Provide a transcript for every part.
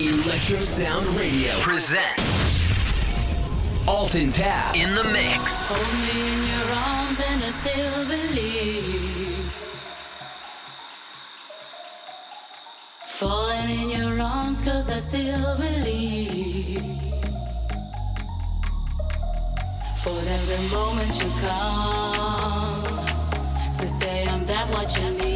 Electro Sound Radio presents Alton Tab in the mix. Hold me in your arms and I still believe. Falling in your arms cause I still believe. For every moment you come to say I'm that what you need.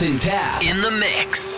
In the mix.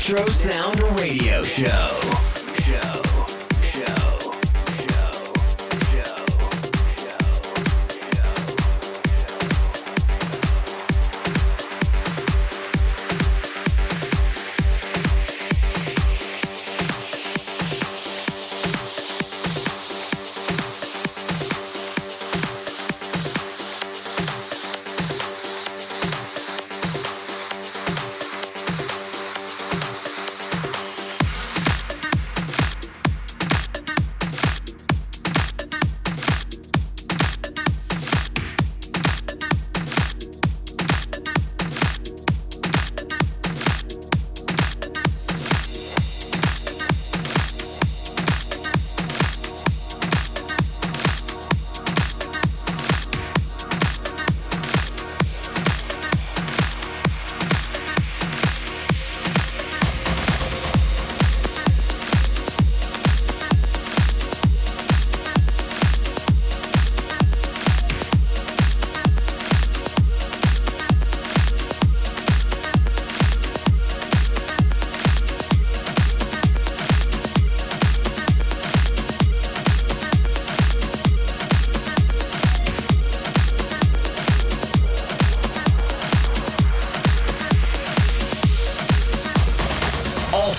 Electro Sound Radio Show. Show.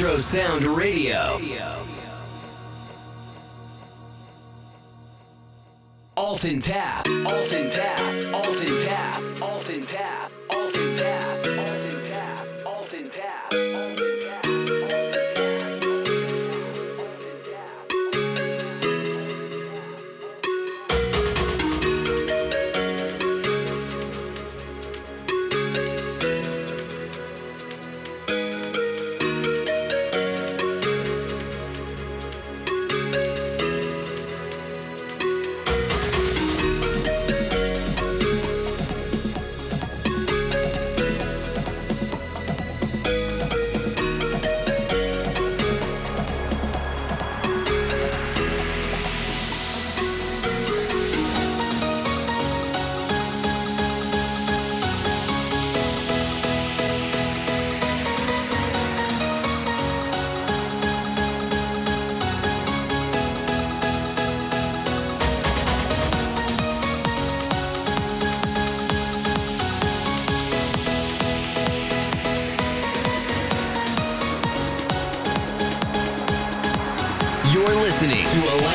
Retro Sound Radio. Alton Tap. Alton Tap.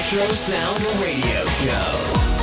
Electro Sound Radio Show.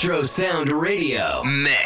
Metro Sound Radio Mix.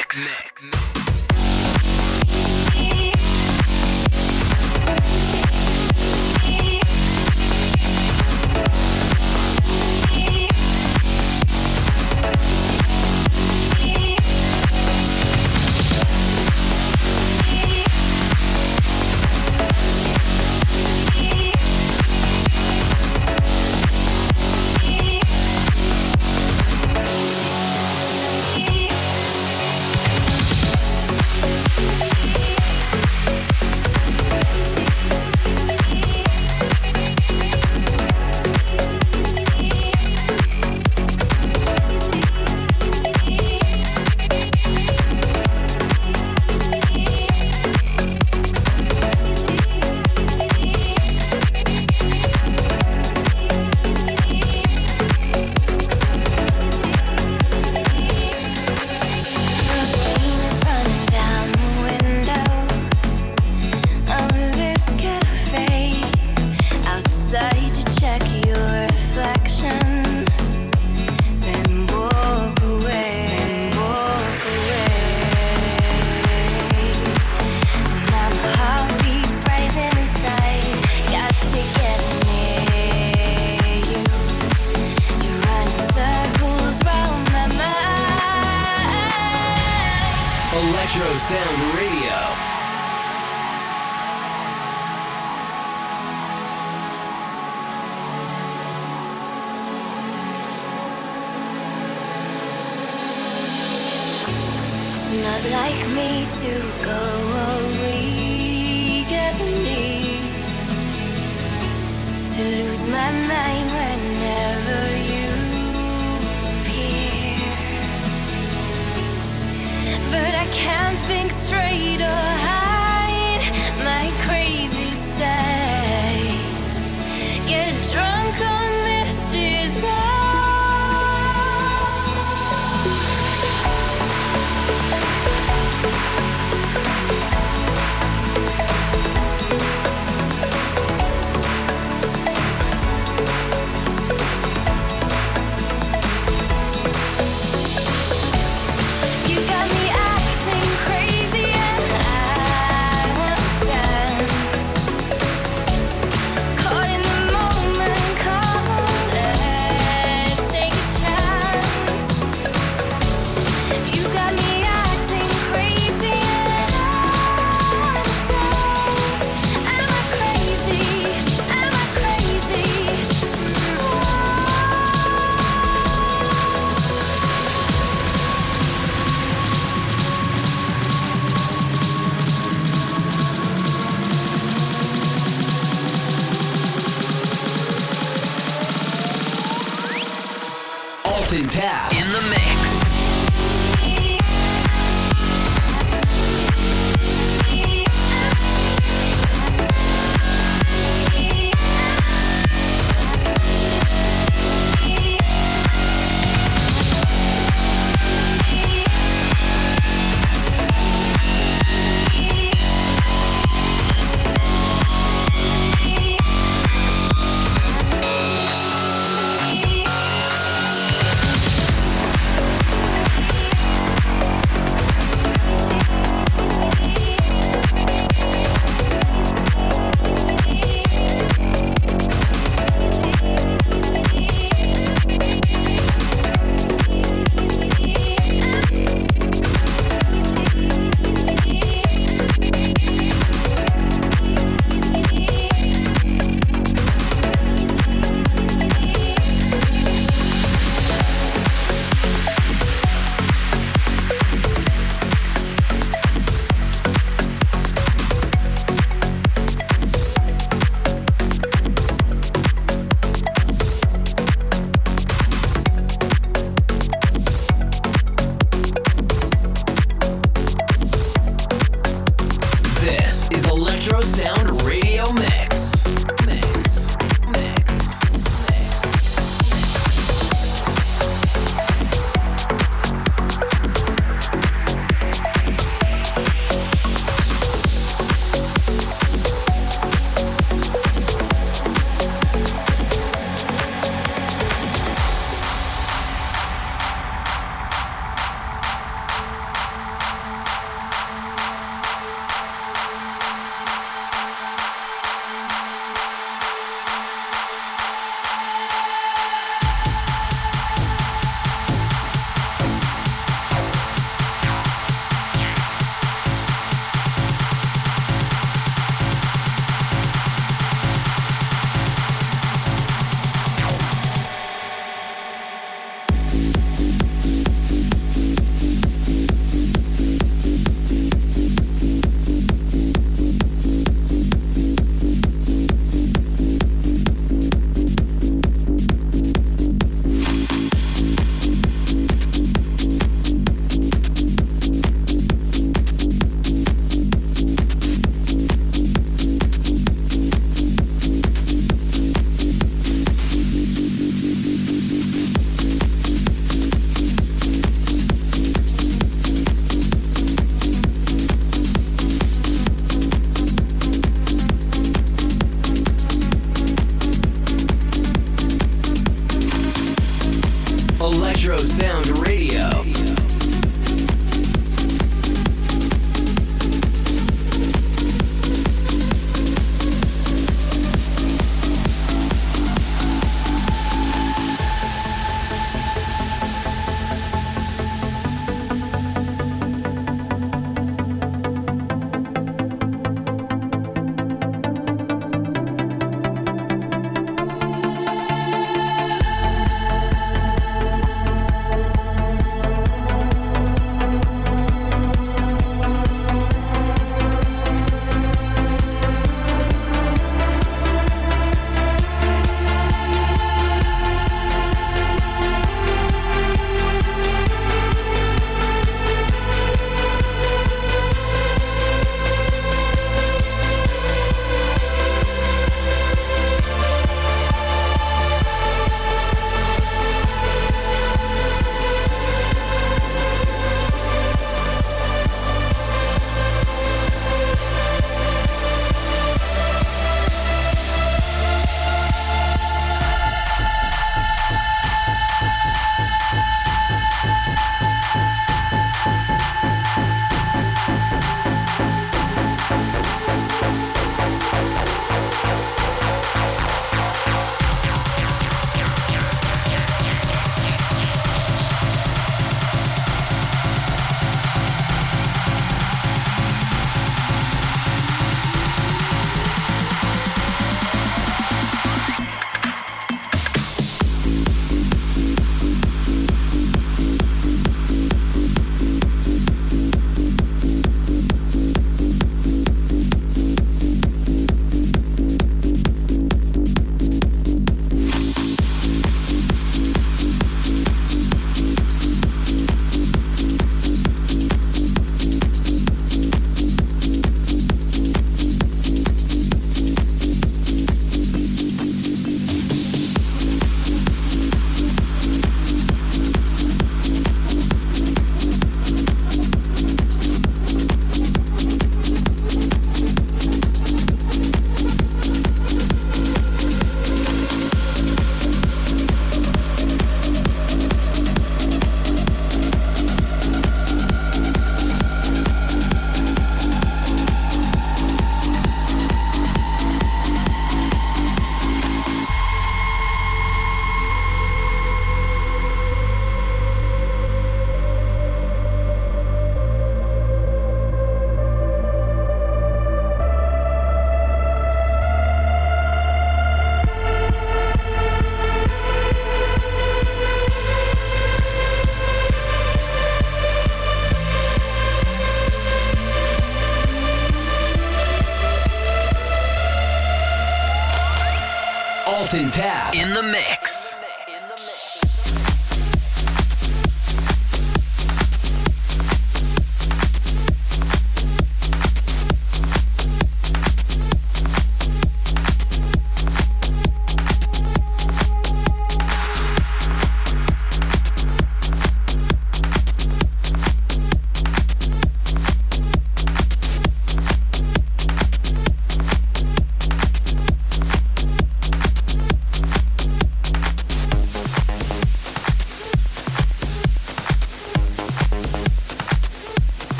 Electro Sound Radio.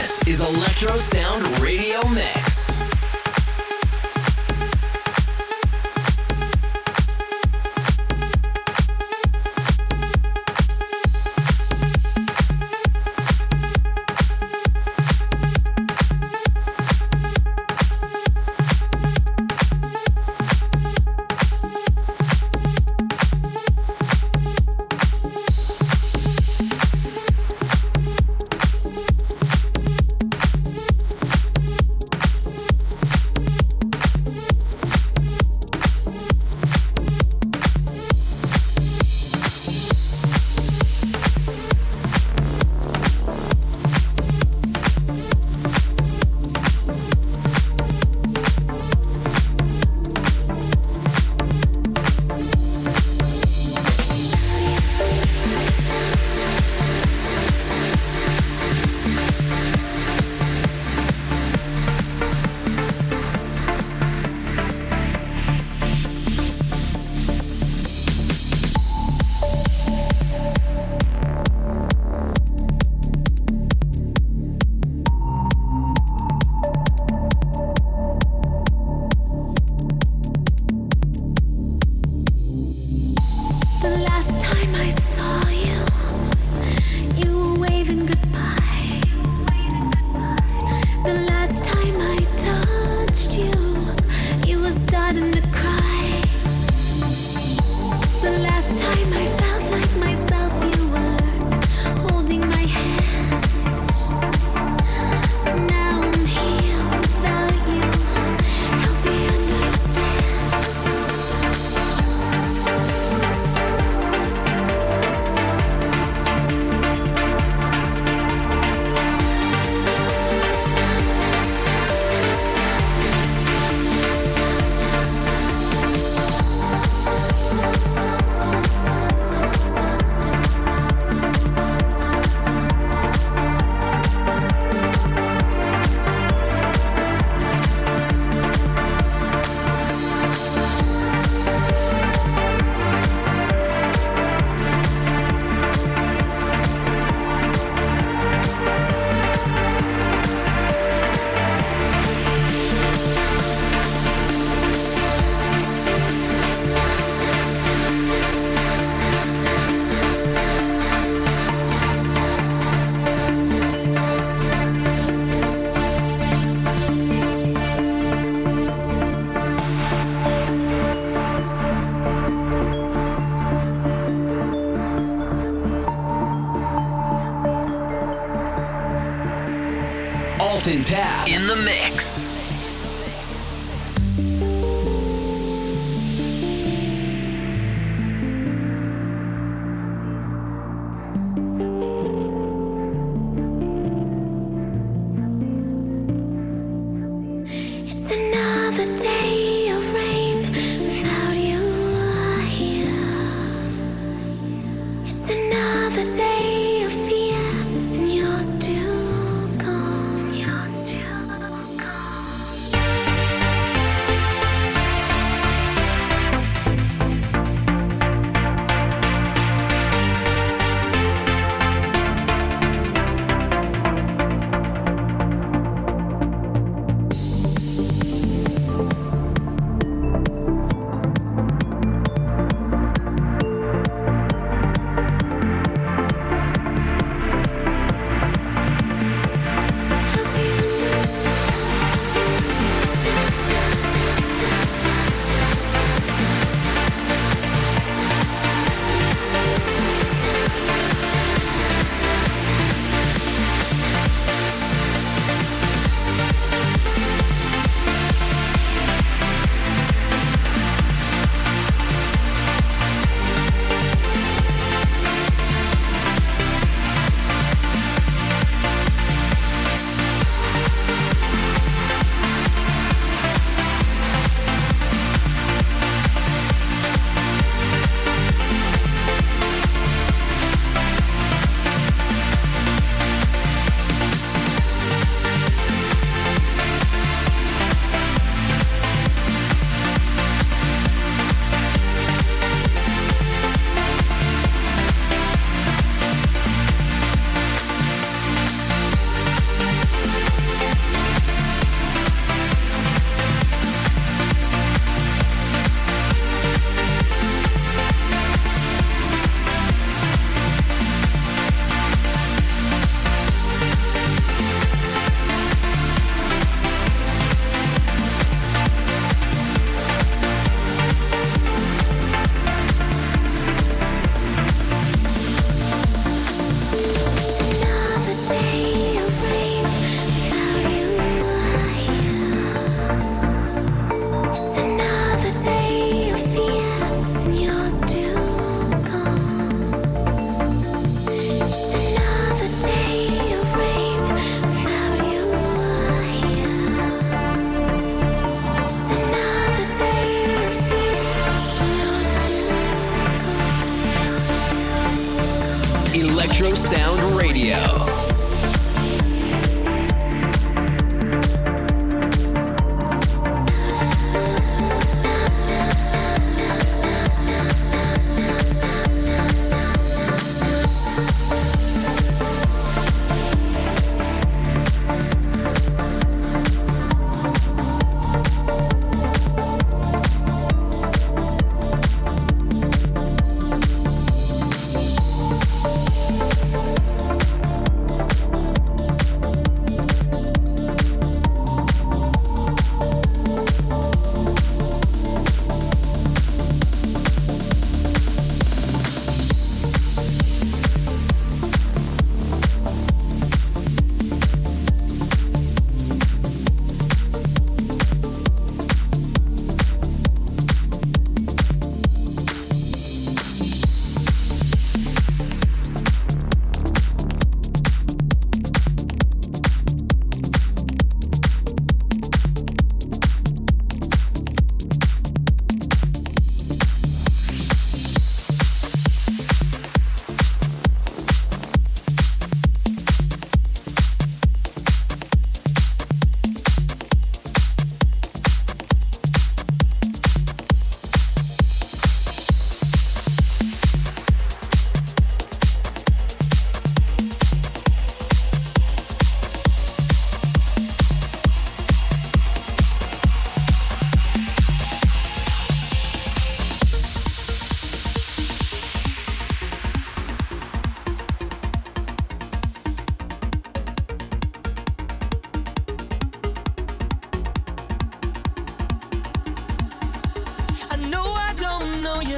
This is Electro Sound Radio Mix.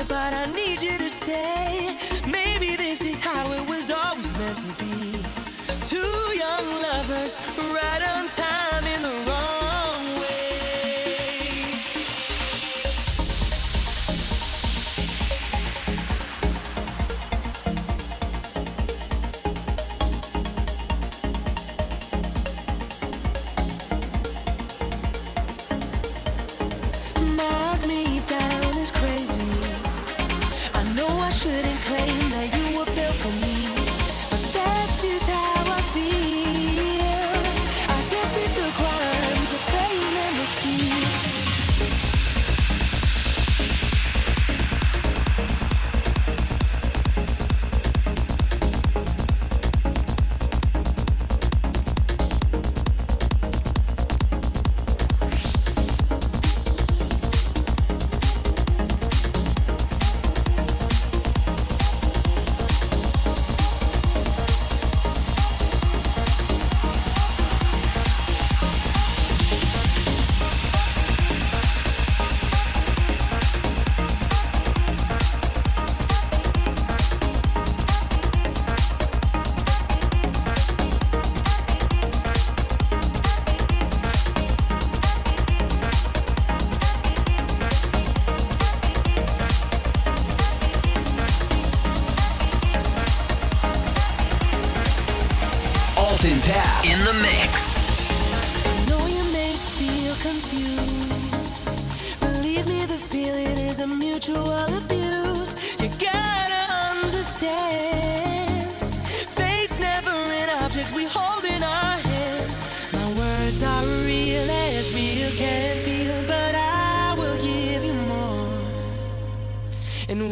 But I need you to stay.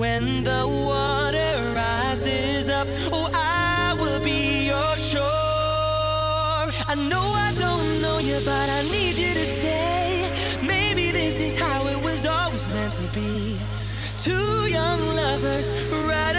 When the water rises up, oh, I will be your shore. I know I don't know you, but I need you to stay. Maybe this is how it was always meant to be. Two young lovers, right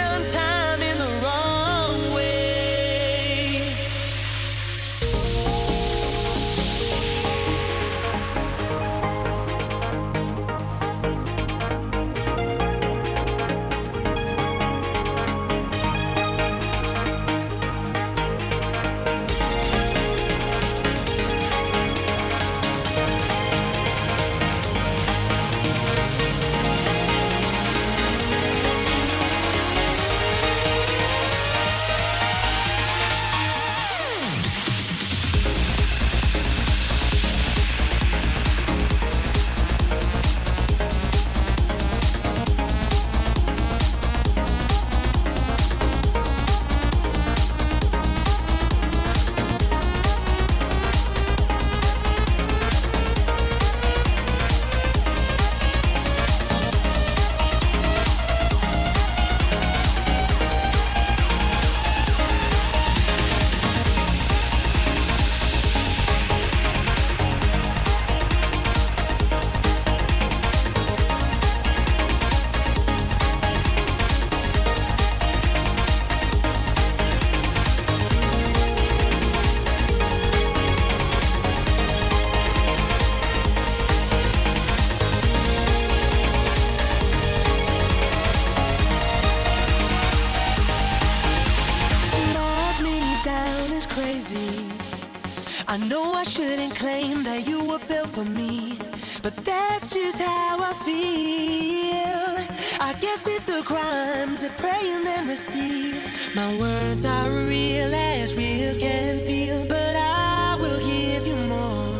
I shouldn't claim that you were built for me, but that's just how I feel. I guess it's a crime to pray and then receive. My words are real as real can feel, but I will give you more.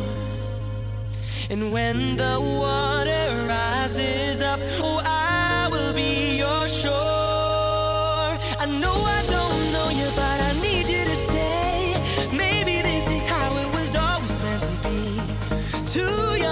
And when the water rises up, oh, I Two young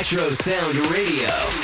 Electro Sound Radio.